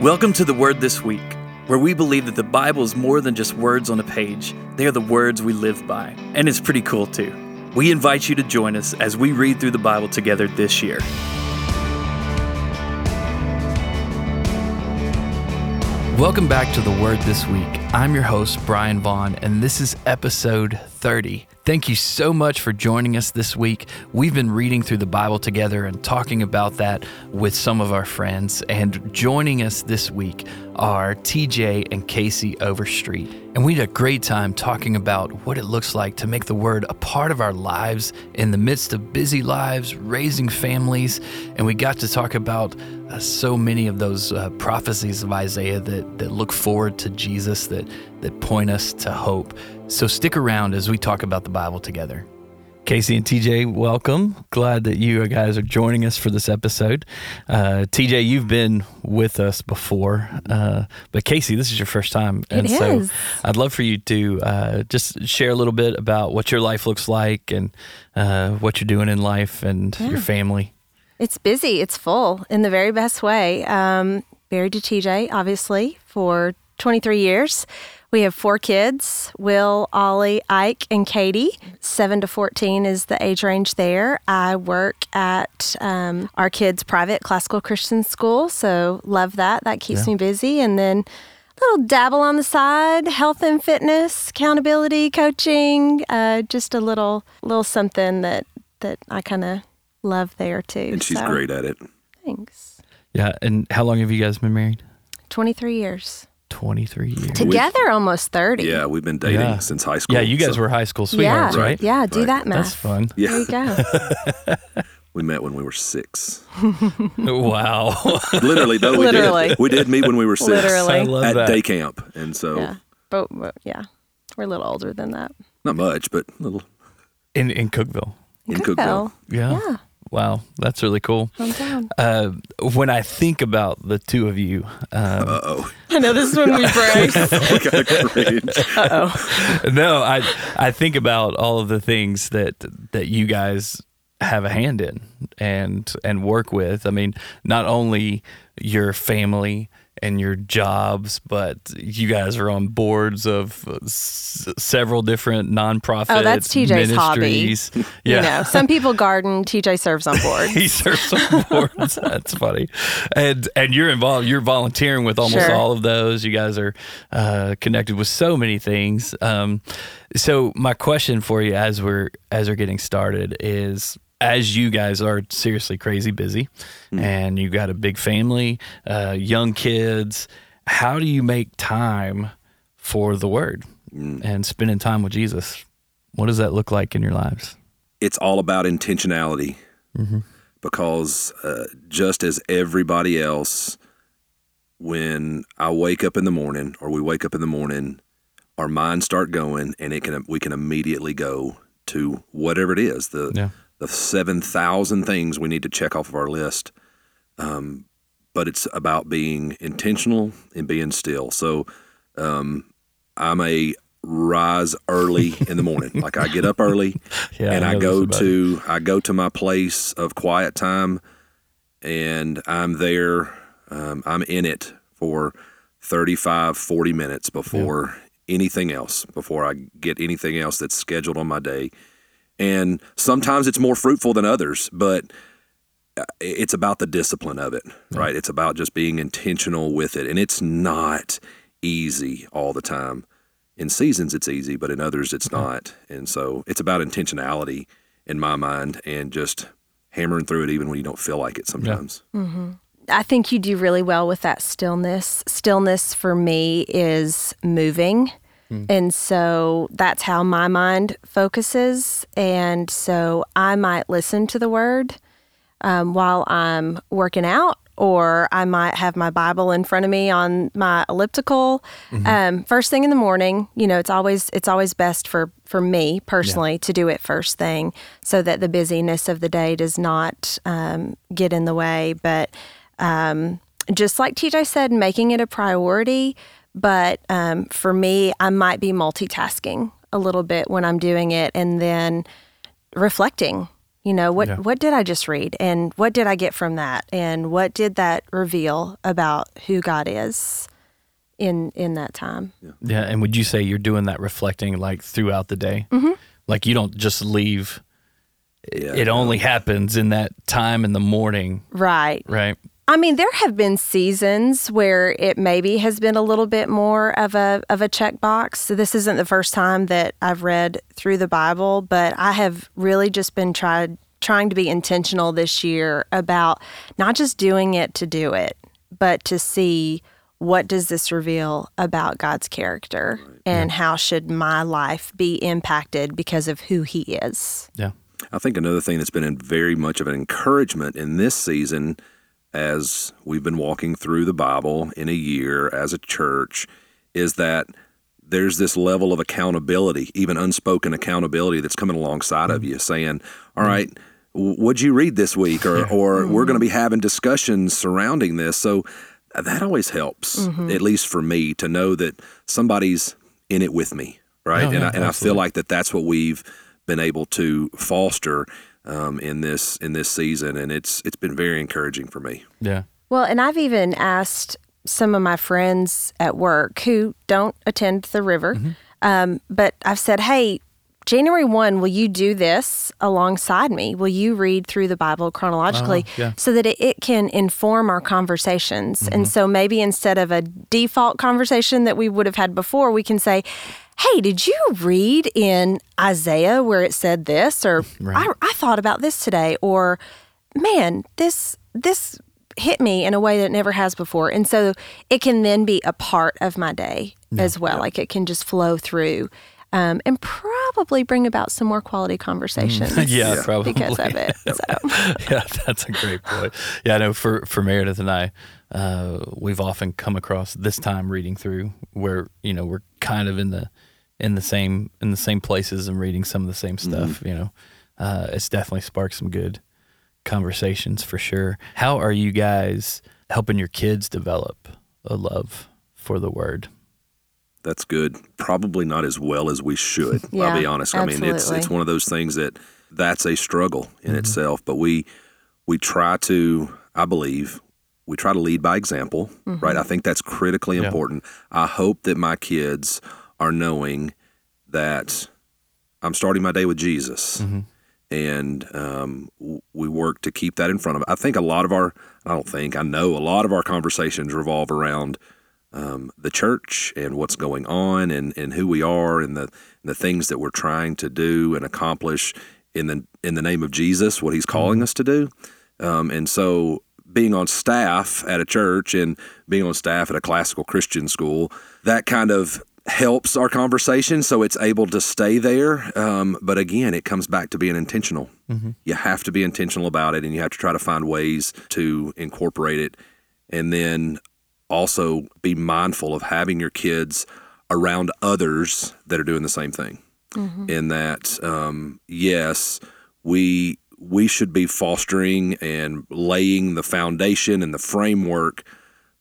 Welcome to the Word This Week, where we believe that the Bible is more than just words on a page. They are the words we live by, and it's pretty cool too. We invite you to join us as we read through the Bible together this year. Welcome back to the Word This Week. I'm your host, Bryan Vaughn, and this is episode 30. Thank you so much for joining us this week. We've been reading through the Bible together and talking about that with some of our friends. And joining us this week are TJ and Casey Overstreet. And we had a great time talking about what it looks like to make the Word a part of our lives in the midst of busy lives, raising families. And we got to talk about uh, so many of those uh, prophecies of Isaiah that, that look forward to Jesus, that, that point us to hope. So stick around as we talk about the Bible together. Casey and TJ, welcome. Glad that you guys are joining us for this episode. Uh, TJ, you've been with us before, uh, but Casey, this is your first time. And it so is. I'd love for you to uh, just share a little bit about what your life looks like and uh, what you're doing in life and yeah. your family. It's busy, it's full in the very best way. Um, married to TJ, obviously, for 23 years. We have four kids Will, Ollie, Ike, and Katie. 7 to 14 is the age range there. I work at um, our kids' private classical Christian school, so love that. That keeps yeah. me busy. And then a little dabble on the side health and fitness, accountability, coaching, uh, just a little, little something that, that I kind of love there too. And she's so. great at it. Thanks. Yeah. And how long have you guys been married? 23 years. 23 years. Together we, almost 30. Yeah, we've been dating yeah. since high school. Yeah, you guys so. were high school sweethearts, yeah. right? Yeah, do right. that math. That's fun. Yeah. There you go. we met when we were six. wow. Literally, though. We Literally. Did. We did meet when we were six. Literally. at that. day camp. And so. Yeah. But, but, yeah, we're a little older than that. Not much, but a little. In, in Cookeville. In, in Cookeville. Yeah. Yeah. Wow, that's really cool. Hometown. Uh, when I think about the two of you, um, oh, I know this is when we break. Uh oh. No, I I think about all of the things that that you guys have a hand in and and work with. I mean, not only your family and your jobs, but you guys are on boards of s- several different nonprofits. Oh, that's TJ's ministries. hobby. Yeah, you know, some people garden. TJ serves on boards. he serves on boards. that's funny, and and you're involved. You're volunteering with almost sure. all of those. You guys are uh, connected with so many things. Um, so my question for you, as we're as we're getting started, is as you guys are seriously crazy busy mm. and you got a big family, uh, young kids, how do you make time for the word mm. and spending time with Jesus? What does that look like in your lives? It's all about intentionality mm-hmm. because uh, just as everybody else, when I wake up in the morning or we wake up in the morning, our minds start going and it can we can immediately go to whatever it is the yeah the 7,000 things we need to check off of our list. Um, but it's about being intentional and being still. So um, I'm a rise early in the morning. like I get up early yeah, and I, I go to I go to my place of quiet time and I'm there um, I'm in it for 35 40 minutes before yeah. anything else before I get anything else that's scheduled on my day and sometimes it's more fruitful than others, but uh, it's about the discipline of it, right? It's about just being intentional with it. And it's not easy all the time. In seasons, it's easy, but in others, it's not. And so it's about intentionality in my mind and just hammering through it even when you don't feel like it sometimes. Yeah. Mm-hmm. I think you do really well with that stillness. Stillness for me is moving. Mm. And so that's how my mind focuses. And so I might listen to the word um, while I'm working out, or I might have my Bible in front of me on my elliptical. Mm-hmm. Um, first thing in the morning, you know, it's always it's always best for for me personally yeah. to do it first thing, so that the busyness of the day does not um, get in the way. But um, just like TJ said, making it a priority. But um, for me, I might be multitasking a little bit when I'm doing it and then reflecting You know, what Yeah. what did I just read and what did I get from that and what did that reveal about who God is in in that time? Yeah, yeah, and would you say you're doing that reflecting like throughout the day? Mm-hmm. Like you don't just leave. Yeah. It only happens in that time in the morning, Right. right? I mean, there have been seasons where it maybe has been a little bit more of a of a checkbox. So this isn't the first time that I've read through the Bible, but I have really just been tried trying to be intentional this year about not just doing it to do it, but to see what does this reveal about God's character and how should my life be impacted because of who he is. Yeah. I think another thing that's been in very much of an encouragement in this season, as we've been walking through the Bible in a year as a church, is that there's this level of accountability, even unspoken accountability, that's coming alongside of mm-hmm. you, saying, "All mm-hmm. right, what'd you read this week?" or "Or we're going to mm-hmm. be having discussions surrounding this." So uh, that always helps, at least for me, to know that somebody's in it with me, right? Oh, and yeah, I, and I feel like that that's what we've been able to foster um, in this in this season, and it's it's been very encouraging for me. Yeah. Well, and I've even asked some of my friends at work who don't attend the river, Mm-hmm. um, but I've said, hey, January 1, will you do this alongside me? Will you read through the Bible chronologically Oh, yeah. so that it, it can inform our conversations? Mm-hmm. And so maybe instead of a default conversation that we would have had before, we can say, hey, did you read in Isaiah where it said this? Or I, I thought about this today. Or man, this this hit me in a way that it never has before. And so it can then be a part of my day as well. Like it can just flow through um, and probably bring about some more quality conversations. Mm. Yeah, probably. Because of it. So yeah, that's a great point. Yeah, I know for, for Meredith and I, uh, we've often come across this time reading through where, you know, we're kind of in the in the same in the same places and reading some of the same mm-hmm. stuff, you know. Uh, it's definitely sparked some good conversations for sure. How are you guys helping your kids develop a love for the word? That's good. Probably not as well as we should. I'll be honest. I mean, it's it's one of those things that that's a struggle in mm-hmm. itself. But we we try to, I believe, we try to lead by example, right? Mm-hmm. I think that's critically Yeah. important. I hope that my kids are knowing that I'm starting my day with Jesus. And um, we work to keep that in front of. I think a lot of our, I don't think, I know a lot of our conversations revolve around um, the church and what's going on and, and who we are and the and the things that we're trying to do and accomplish in the in the name of Jesus, what He's calling us to do. Um, and so, being on staff at a church and being on staff at a classical Christian school, that kind of helps our conversation so it's able to stay there. Um, but again, it comes back to being intentional. You have to be intentional about it and you have to try to find ways to incorporate it. And then also be mindful of having your kids around others that are doing the same thing. In that, um, yes, we we should be fostering and laying the foundation and the framework,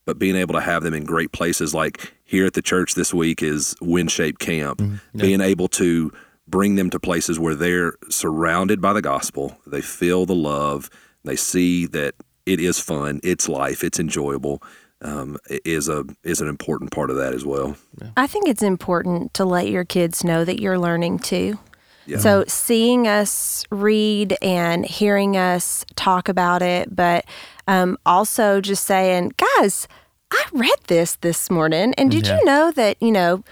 but being able to have them in great places like here at the church this week is Wind Shape Camp. Being able to bring them to places where they're surrounded by the gospel, they feel the love, they see that it is fun, it's life, it's enjoyable. Um, is a is an important part of that as well. I think it's important to let your kids know that you're learning too. Yeah. So seeing us read and hearing us talk about it, but um, also just saying, guys, I read this this morning, and did Yeah. you know that you know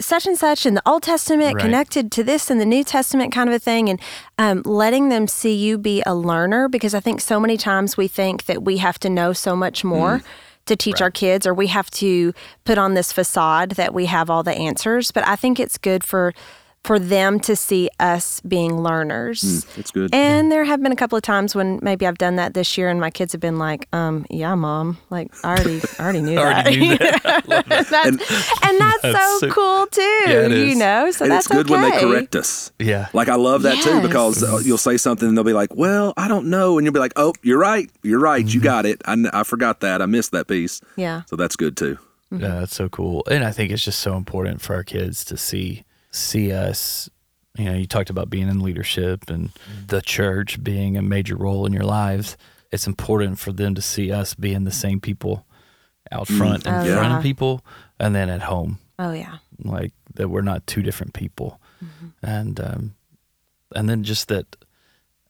such and such in the Old Testament Right. connected to this in the New Testament kind of a thing, and um, letting them see you be a learner because I think so many times we think that we have to know so much more. To teach our kids, or we have to put on this facade that we have all the answers. But I think it's good for for them to see us being learners. It's good. And there have been a couple of times when maybe I've done that this year, and my kids have been like, um, "Yeah, mom, like I already, I already knew Already that." that's, and that's, That's so, so- cool too, Yeah, it you know. So and that's it's good when they correct us. Yeah. Like I love that too because uh, you'll say something and they'll be like, "Well, I don't know," and you'll be like, "Oh, you're right. You're right. Mm-hmm. You got it. I, I forgot that. I missed that piece." Yeah, So that's good too. Yeah, that's so cool. And I think it's just so important for our kids to see see us you know, you talked about being in leadership and mm-hmm. the church being a major role in your lives. It's important for them to see us being the same people out mm. front in Oh, front yeah. of people and then at home. Oh yeah. Like that we're not two different people. Mm-hmm. And um and then just that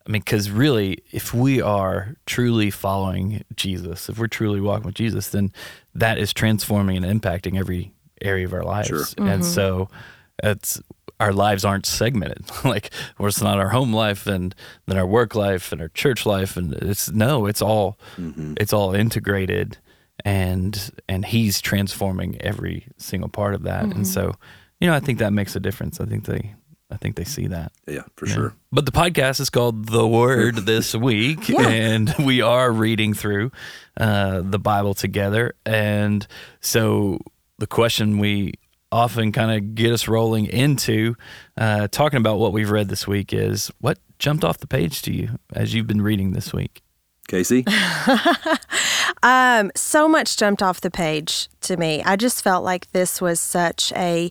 I mean, because really, if we are truly following Jesus, if we're truly walking with Jesus, then that is transforming and impacting every area of our lives. Sure. Mm-hmm. And so it's our lives aren't segmented. like, or it's not our home life and then our work life and our church life. And it's no, it's all, it's all integrated and, and he's transforming every single part of that. And so, you know, I think that makes a difference. I think they, I think they see that. Yeah, for sure. But the podcast is called The Word this week, and we are reading through uh, the Bible together. And so the question we often kind of get us rolling into uh, talking about what we've read this week is what jumped off the page to you as you've been reading this week? Casey? Um, so much jumped off the page to me. I just felt like this was such a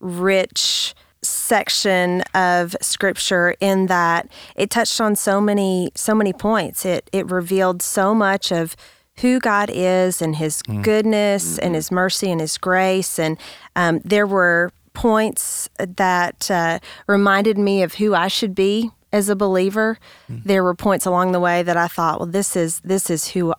rich section of scripture in that it touched on so many so many points. It it revealed so much of who God is and His goodness and His mercy and His grace, and um, there were points that uh, reminded me of who I should be as a believer. There were points along the way that I thought, well, this is this is who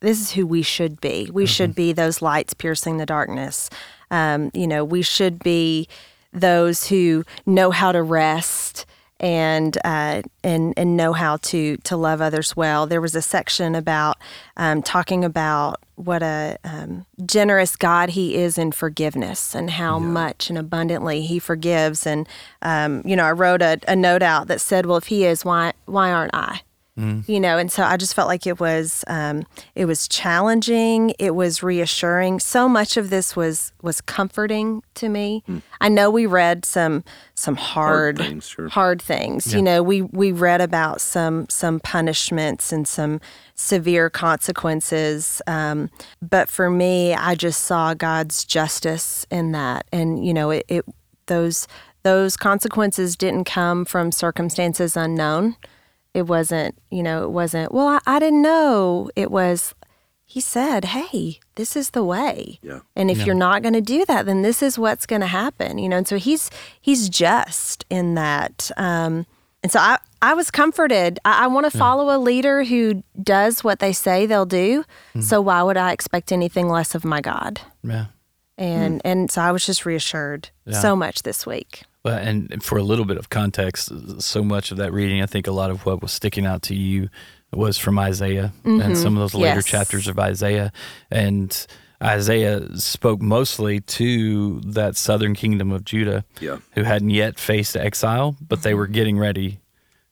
this is who we should be. We should be those lights piercing the darkness. Um, you know, we should be those who know how to rest and uh, and and know how to to love others well. There was a section about um, talking about what a um, generous God He is in forgiveness and how much and abundantly He forgives. And um, you know, I wrote a, a note out that said, "Well, if He is, why why aren't I?" You know and so i just felt like it was um, it was challenging. It was reassuring. So much of this was was comforting to me. I know we read some some hard Hard things, sure. hard things. you know we we read about some some punishments and some severe consequences um, but for me i just saw god's justice in that. And you know it, it those those consequences didn't come from circumstances unknown it wasn't you know it wasn't well I, I didn't know. It was he said hey this is the way. Yeah. and if you're not going to do that then this is what's going to happen you know? And so he's he's just in that um and so i i was comforted. I, I want to follow a leader who does what they say they'll do so why would i expect anything less of my god? Yeah. and and so i was just reassured Yeah. so much this week Well, and for a little bit of context, so much of that reading, I think a lot of what was sticking out to you was from Isaiah and mm-hmm. some of those later Yes. chapters of Isaiah. And Isaiah spoke mostly to that southern kingdom of Judah Yeah. who hadn't yet faced exile, but they mm-hmm. were getting ready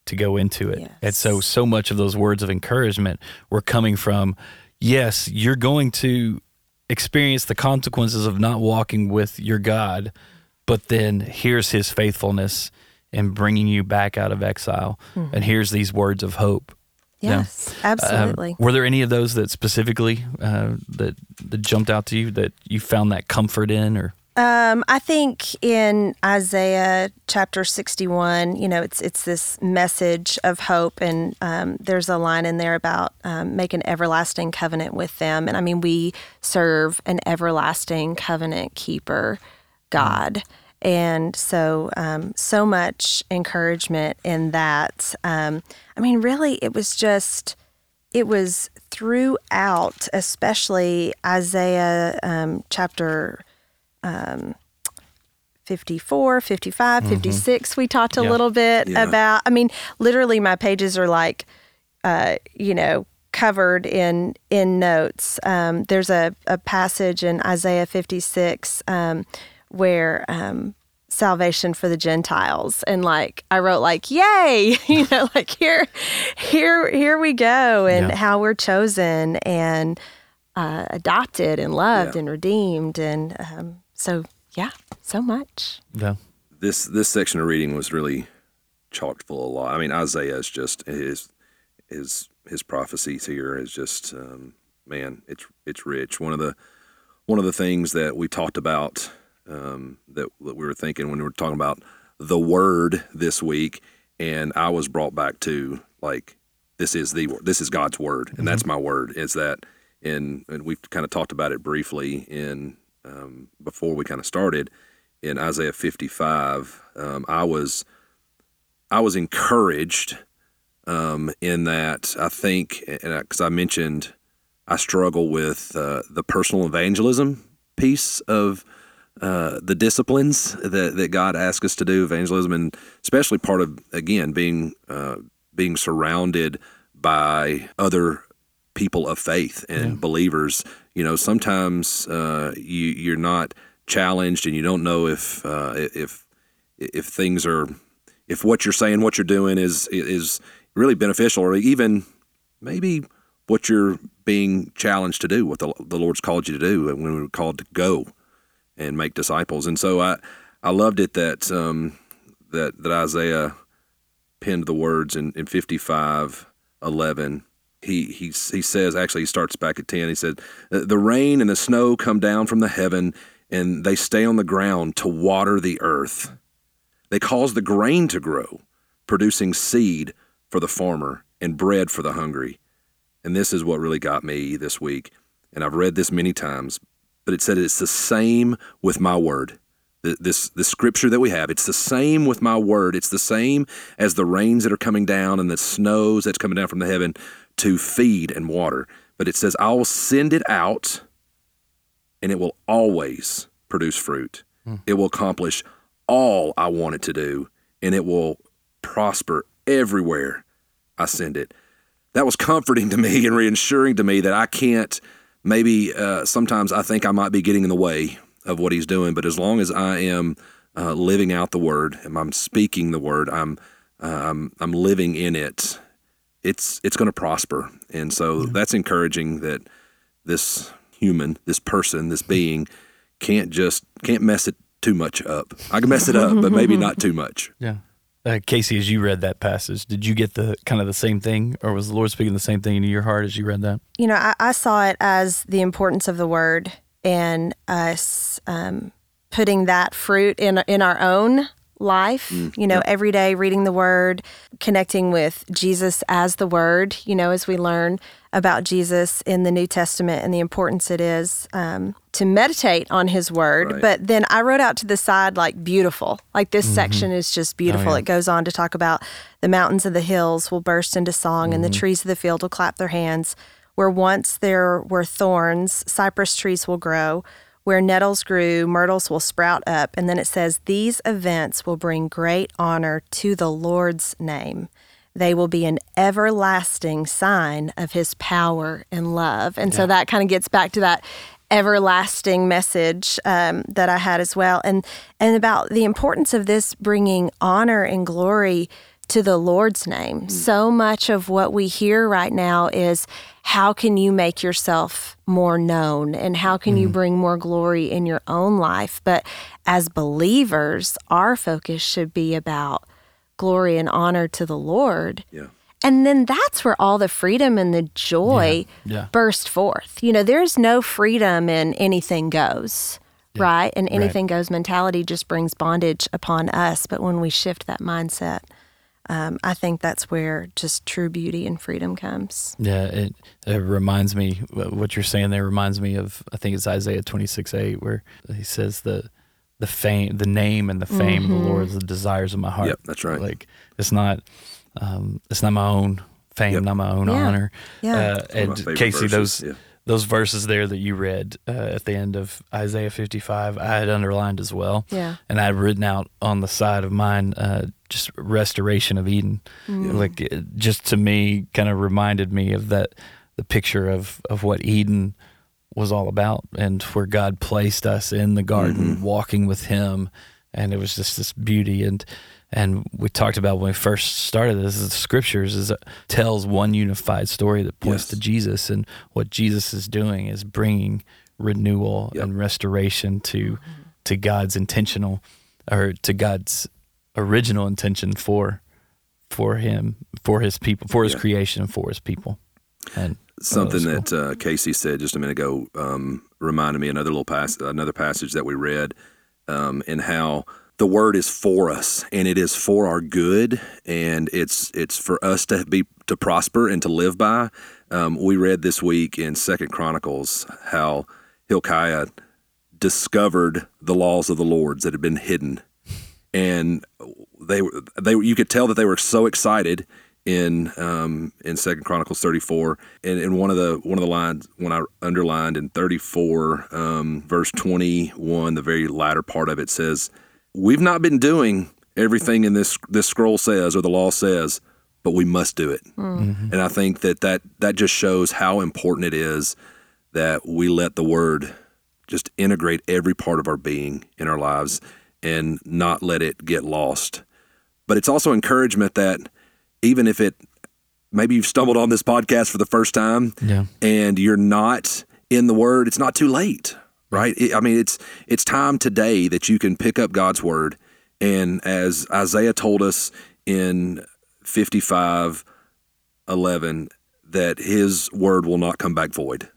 to go into it. And so, so much of those words of encouragement were coming from, yes, you're going to experience the consequences of not walking with your God, but then here's his faithfulness in bringing you back out of exile. And here's these words of hope. Yes Um, absolutely. were there any of those that specifically uh, that that jumped out to you that you found that comfort in, or? Um, I think in Isaiah chapter sixty-one, you know, it's it's this message of hope, and um, there's a line in there about um, make an everlasting covenant with them, and I mean we serve an everlasting covenant keeper, God, and so um, so much encouragement in that. Um, I mean, really, it was just it was throughout, especially Isaiah um, chapter 54, 55, 56. We talked a Yeah. little bit Yeah. about, I mean, literally my pages are like, uh, you know, covered in in notes. Um, there's a, a passage in Isaiah 56 um, where um, salvation for the Gentiles, and like I wrote like, "Yay!" you know, like here, here, here we go, and Yeah. how we're chosen and uh, adopted and loved Yeah. and redeemed, and um, so yeah, so much. Yeah, This this section of reading was really chocked full of law. I mean, Isaiah is just his his his prophecies here is just um, man, it's it's rich. One of the one of the things that we talked about um, that, that we were thinking when we were talking about the word this week, and I was brought back to like this is the this is God's word, and that's my word. Is that in and we've kind of talked about it briefly in um, before we kind of started in Isaiah 55. Um, I was I was encouraged um, in that I think because I mentioned I struggle with uh, the personal evangelism piece of uh, the disciplines that, that God asks us to do, evangelism, and especially part of again being uh, being surrounded by other people of faith and yeah. believers. You know, sometimes uh, you you're not challenged, and you don't know if uh, if if things are if what you're saying, what you're doing is is really beneficial, or even maybe what you're being challenged to do, what the, the Lord's called you to do, and when we were called to go and make disciples. And so I I loved it that um, that that Isaiah penned the words in, in 55 11 he he he says actually he starts back at 10 he said the rain and the snow come down from the heaven and they stay on the ground to water the earth. They cause the grain to grow producing seed for the farmer and bread for the hungry. And this is what really got me this week. And I've read this many times but it said it's the same with my word. This the scripture that we have it's the same with my word. It's the same as the rains that are coming down and the snows that's coming down from the heaven to feed and water. But it says i will send it out and it will always produce fruit. Hmm. it will accomplish all i want it to do and it will prosper everywhere i send it. That was comforting to me and reassuring to me that i can't maybe uh, sometimes i think i might be getting in the way of what he's doing. But as long as I am uh, living out the word and I'm speaking the word, I'm I'm, I'm living in it. It's it's going to prosper, and so yeah. that's encouraging that this human, this person, this being can't just can't mess it too much up. I can mess it up, but maybe not too much. Yeah. Uh, Casey, as you read that passage, did you get the kind of the same thing, or was the Lord speaking the same thing into your heart as you read that? You know, I, I saw it as the importance of the word and us um, putting that fruit in in our own life mm, you know every day reading the word connecting with jesus as the word you know as we learn about jesus in the new testament and the importance it is um, to meditate on his word right. but then i wrote out to the side like beautiful like this mm-hmm. section is just beautiful oh, yeah. it goes on to talk about the mountains and the hills will burst into song mm-hmm. and the mm-hmm. trees of the field will clap their hands where once there were thorns, cypress trees will grow. Where nettles grew, myrtles will sprout up. And then it says, These events will bring great honor to the Lord's name. They will be an everlasting sign of his power and love. And yeah. so that kind of gets back to that everlasting message um, that I had as well, and and about the importance of this bringing honor and glory to the Lord's name. Mm. So much of what we hear right now is how can you make yourself more known and how can mm. you bring more glory in your own life? But as believers, our focus should be about glory and honor to the Lord. Yeah. And then that's where all the freedom and the joy yeah. Yeah. burst forth. You know, there's no freedom in anything goes. Yeah. Right. And anything right. goes mentality just brings bondage upon us. But when we shift that mindset, um, I think that's where just true beauty and freedom comes. Yeah, it, it, reminds me what you're saying there reminds me of I think it's Isaiah 26 8 where he says the the fame the name and the fame mm-hmm. of the Lord is the desires of my heart. Yep, that's right. Like it's not um, it's not my own fame, yep. not my own yeah. honor. Yeah. Uh, and Casey, verses. those yeah those verses there that you read uh, at the end of Isaiah 55, I had underlined as well. Yeah. And I had written out on the side of mine uh, just restoration of Eden. Mm. Like, it just to me, kind of reminded me of that, the picture of, of what Eden was all about and where God placed us in the garden, mm-hmm. walking with Him. And it was just this beauty. And, and we talked about when we first started this the scriptures is tells one unified story that points yes. to Jesus and what Jesus is doing is bringing renewal yep. and restoration to to God's intentional or to God's original intention for for him for his people for his yeah. creation for his people and something cool. that uh, Casey said just a minute ago um, reminded me another little pass another passage that we read um, and how the word is for us and it is for our good and it's it's for us to be to prosper and to live by. Um, we read this week in Second Chronicles how Hilkiah discovered the laws of the Lords that had been hidden, and they they you could tell that they were so excited in um, in Second Chronicles thirty four, and in one of the one of the lines when I underlined in thirty four, um, verse twenty one, the very latter part of it says, "We've not been doing everything in this this scroll says or the law says, but we must do it." Mm-hmm. And I think that that that just shows how important it is that we let the word just integrate every part of our being in our lives and not let it get lost. But it's also encouragement that even if it maybe you've stumbled on this podcast for the first time yeah. and you're not in the word, it's not too late, right? I mean, it's it's time today that you can pick up God's word and as Isaiah told us in 55 11 that his word will not come back void.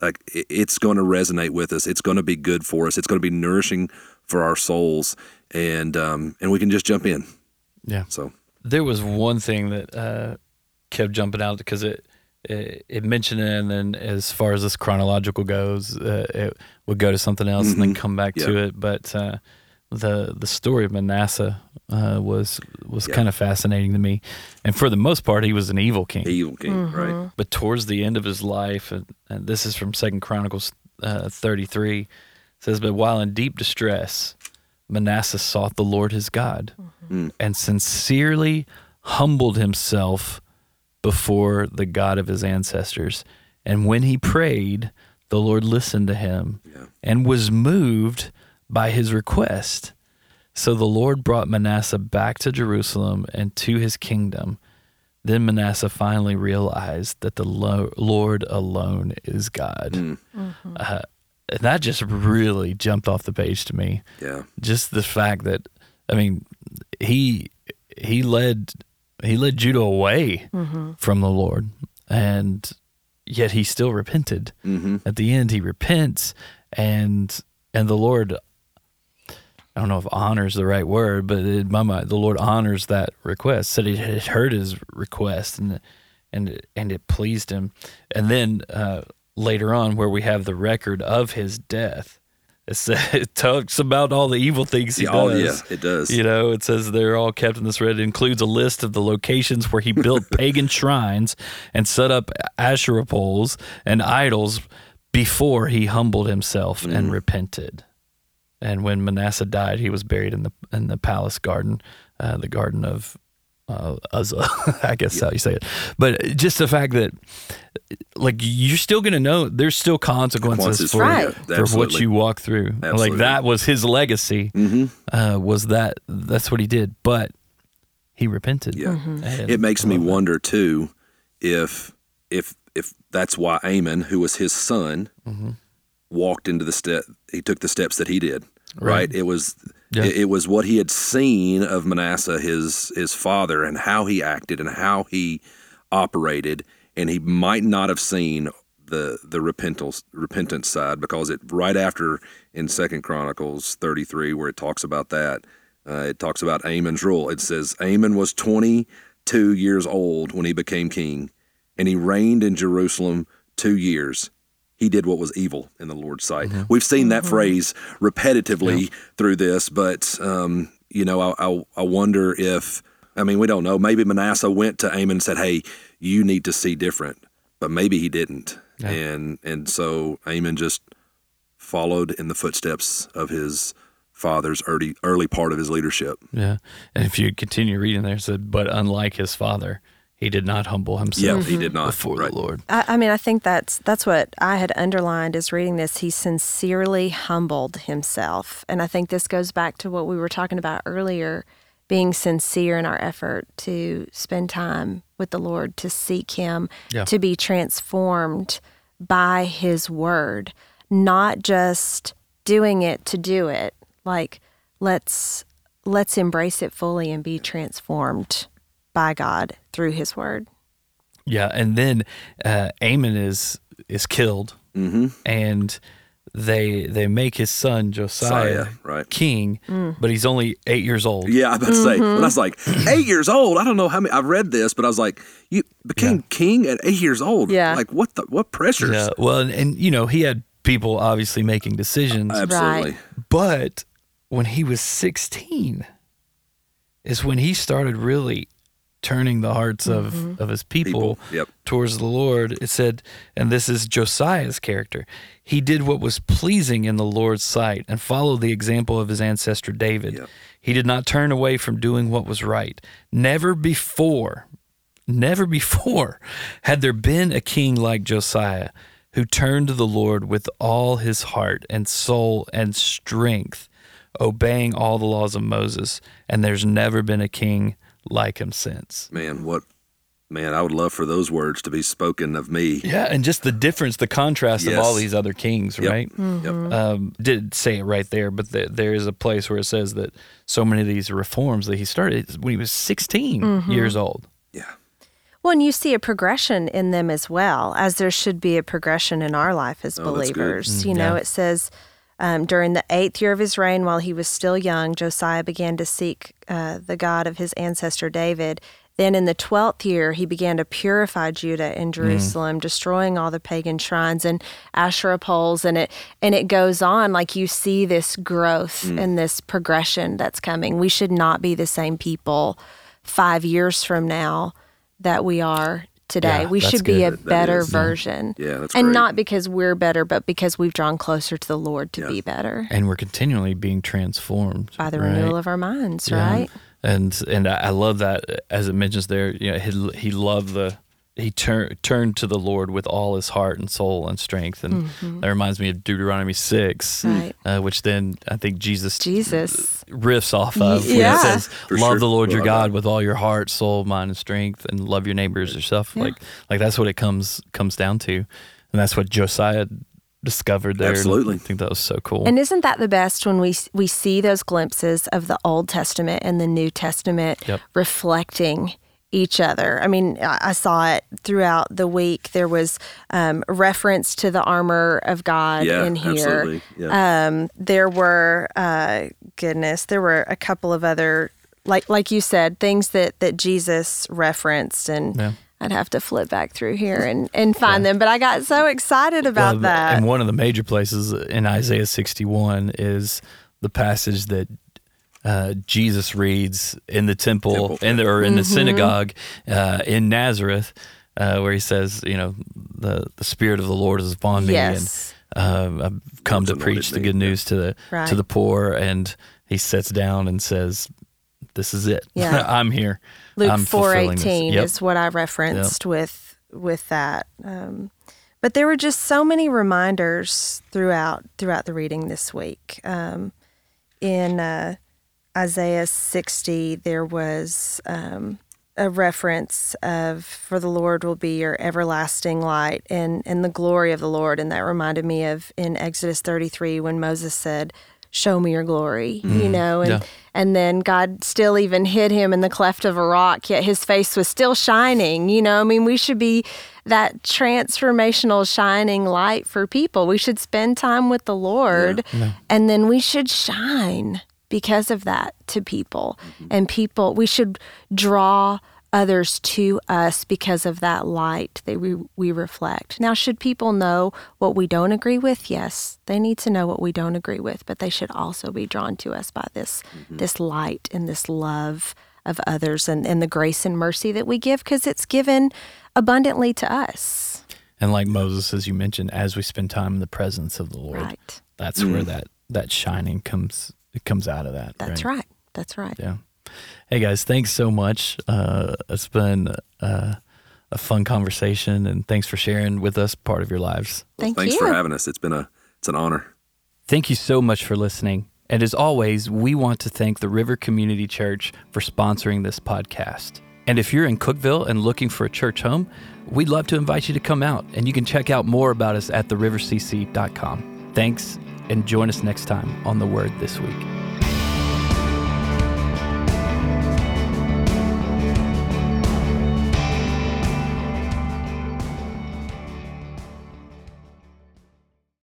Like it's going to resonate with us. It's going to be good for us. It's going to be nourishing for our souls and um and we can just jump in. Yeah. So there was one thing that uh, kept jumping out because it, it, it mentioned it, and then as far as this chronological goes, uh, it would go to something else mm-hmm. and then mm-hmm. come back yeah. to it. But uh, the the story of Manasseh uh, was was yeah. kind of fascinating to me, and for the most part, he was an evil king. Evil king, mm-hmm. right? But towards the end of his life, and, and this is from Second Chronicles uh, thirty three, says, "But while in deep distress." Manasseh sought the Lord his God mm-hmm. and sincerely humbled himself before the God of his ancestors. And when he prayed, the Lord listened to him yeah. and was moved by his request. So the Lord brought Manasseh back to Jerusalem and to his kingdom. Then Manasseh finally realized that the Lord alone is God. Mm. Mm-hmm. Uh, and that just really jumped off the page to me. Yeah. Just the fact that I mean, he he led he led Judah away mm-hmm. from the Lord, and yet he still repented. Mm-hmm. At the end, he repents, and and the Lord. I don't know if honor is the right word, but in my mind, the Lord honors that request. Said he had heard his request, and and and it pleased him. And then uh, later on where we have the record of his death. It talks about all the evil things he yeah, does. Oh, yeah, it does. You know, it says they're all kept in this red. It includes a list of the locations where he built pagan shrines and set up Asherah poles and idols before he humbled himself mm. and repented. And when Manasseh died, he was buried in the in the palace garden, uh, the garden of uh, Uzzah, I guess yeah. how you say it. But just the fact that, like, you're still going to know there's still consequences, for, right. for what you walk through. Absolutely. Like that was his legacy. Mm-hmm. Uh, was that that's what he did, but he repented. Yeah, mm-hmm. it makes me that. wonder too if if if that's why Amon, who was his son, mm-hmm. walked into the step. He took the steps that he did. Right. right? It was yeah. It, it, was what he had seen of Manasseh, his his father, and how he acted and how he operated, and he might not have seen the the repentance repentance side because it right after in Second Chronicles thirty three where it talks about that, uh, it talks about Amon's rule. It says Amon was twenty two years old when he became king, and he reigned in Jerusalem two years he did what was evil in the Lord's sight. Mm-hmm. We've seen that mm-hmm. phrase repetitively yeah. through this, but um, you know, I, I, I, wonder if I mean we don't know. Maybe Manasseh went to Amon and said, "Hey, you need to see different," but maybe he didn't, yeah. and and so Amon just followed in the footsteps of his father's early early part of his leadership. Yeah, and if you continue reading there, it said, "But unlike his father." He did not humble himself. Yeah, he did not before right. the Lord. I, I, mean, I think that's that's what I had underlined as reading this. He sincerely humbled himself, and I think this goes back to what we were talking about earlier: being sincere in our effort to spend time with the Lord, to seek Him, yeah. to be transformed by His Word, not just doing it to do it. Like let's let's embrace it fully and be transformed by God through His Word. Yeah, and then uh, Amon is is killed, mm-hmm. and they they make his son Josiah Josiah, right. king, but he's only eight years old. Yeah, I was about to say. When I was like eight years old, I don't know how many. I've read this, but I was like, you became king at eight years old. Yeah. Like what the what pressures? Yeah, well, and, and you know he had people obviously making decisions, Absolutely. but when he was sixteen, is when he started really turning the hearts of mm-hmm. of his people, People, yep. towards the Lord. It said, and this is Josiah's character. He did what was pleasing in the Lord's sight and followed the example of his ancestor David. Yep. He did not turn away from doing what was right. Never before, never before had there been a king like Josiah who turned to the Lord with all his heart and soul and strength, obeying all the laws of Moses. And there's never been a king like him since. Man, what? Man, I would love for those words to be spoken of me. Yeah, and just the difference, the contrast of all these other kings, Yep. right? Yep. Mm-hmm. Um, did say it right there, but the, there is a place where it says that so many of these reforms that he started when he was 16 mm-hmm. years old. Yeah. Well, and you see a progression in them as well, as there should be a progression in our life as Oh, that's good. believers. You mm-hmm. know, yeah. it says um, during the eighth year of his reign, while he was still young, Josiah began to seek uh, the God of his ancestor David. Then in the twelfth year, he began to purify Judah and Jerusalem, destroying all the pagan shrines and Asherah poles, and it and it goes on. Like you see this growth and this progression that's coming. We should not be the same people five years from now that we are today. Yeah, we that's should be a good. That- that better is, version. Yeah, that's and great. not because we're better, but because we've drawn closer to the Lord to be better And we're continually being transformed by the right? renewal of our minds, Yeah. right? And and I I love that as it mentions there. You know, he he loved the he turned turned to the Lord with all his heart and soul and strength, and that reminds me of Deuteronomy six, Mm-hmm. Right. uh, which then I think Jesus Jesus. riffs off of. when yeah. it says, For "Love sure. the Lord your God that. with all your heart, soul, mind, and strength, and love your neighbors as yourself." Yeah. Like like that's what it comes comes down to, and that's what Josiah discovered there. and Absolutely. I think that was so cool. And isn't that the best when we we see those glimpses of the Old Testament and the New Testament Yep. reflecting each other? I mean, I saw it throughout the week. There was um, reference to the armor of God Yeah. in here. Absolutely. Yeah. Um, there were uh, goodness, there were a couple of other like like you said things that that Jesus referenced and. Yeah. I'd have to flip back through here and, and find them, but I got so excited about Well, that. And one of the major places in Isaiah 61 is the passage that uh, Jesus reads in the temple, Temple. in the, or in Mm-hmm. the synagogue uh, in Nazareth, uh, where he says, you know, the, the Spirit of the Lord is upon me. Yes. And uh, I've come to preach the good news to the Right. to the poor. And he sits down and says, this is it. Yeah. I'm here. Luke I'm four fulfilling this." eighteen Yep. is what I referenced with with that. Um, but there were just so many reminders throughout throughout the reading this week. Um, in uh, Isaiah sixty, there was um, a reference of "For the Lord will be your everlasting light," and and the glory of the Lord, and that reminded me of in Exodus thirty three when Moses said. Show me your glory, you know, and Yeah. and then God still even hid him in the cleft of a rock, yet his face was still shining. You know, I mean, we should be that transformational shining light for people. We should spend time with the Lord and then we should shine because of that to people. Mm-hmm. And people, we should draw others to us because of that light that we, we reflect. Now, should people know what we don't agree with? Yes, they need to know what we don't agree with, but they should also be drawn to us by this mm-hmm. this light and this love of others and, and the grace and mercy that we give because it's given abundantly to us. And like Moses, as you mentioned, as we spend time in the presence of the Lord, Right. that's where mm-hmm. that that shining comes it comes out of that. That's right. That's right. Yeah. Hey guys, thanks so much. Uh, it's been uh, a fun conversation, and thanks for sharing with us part of your lives. Thank Thanks you. for having us. It's been a it's an honor. Thank you so much for listening. And as always, we want to thank the River Community Church for sponsoring this podcast. And if you're in Cookeville and looking for a church home, we'd love to invite you to come out. And you can check out more about us at therivercc.com. Thanks, and join us next time on The Word This Week.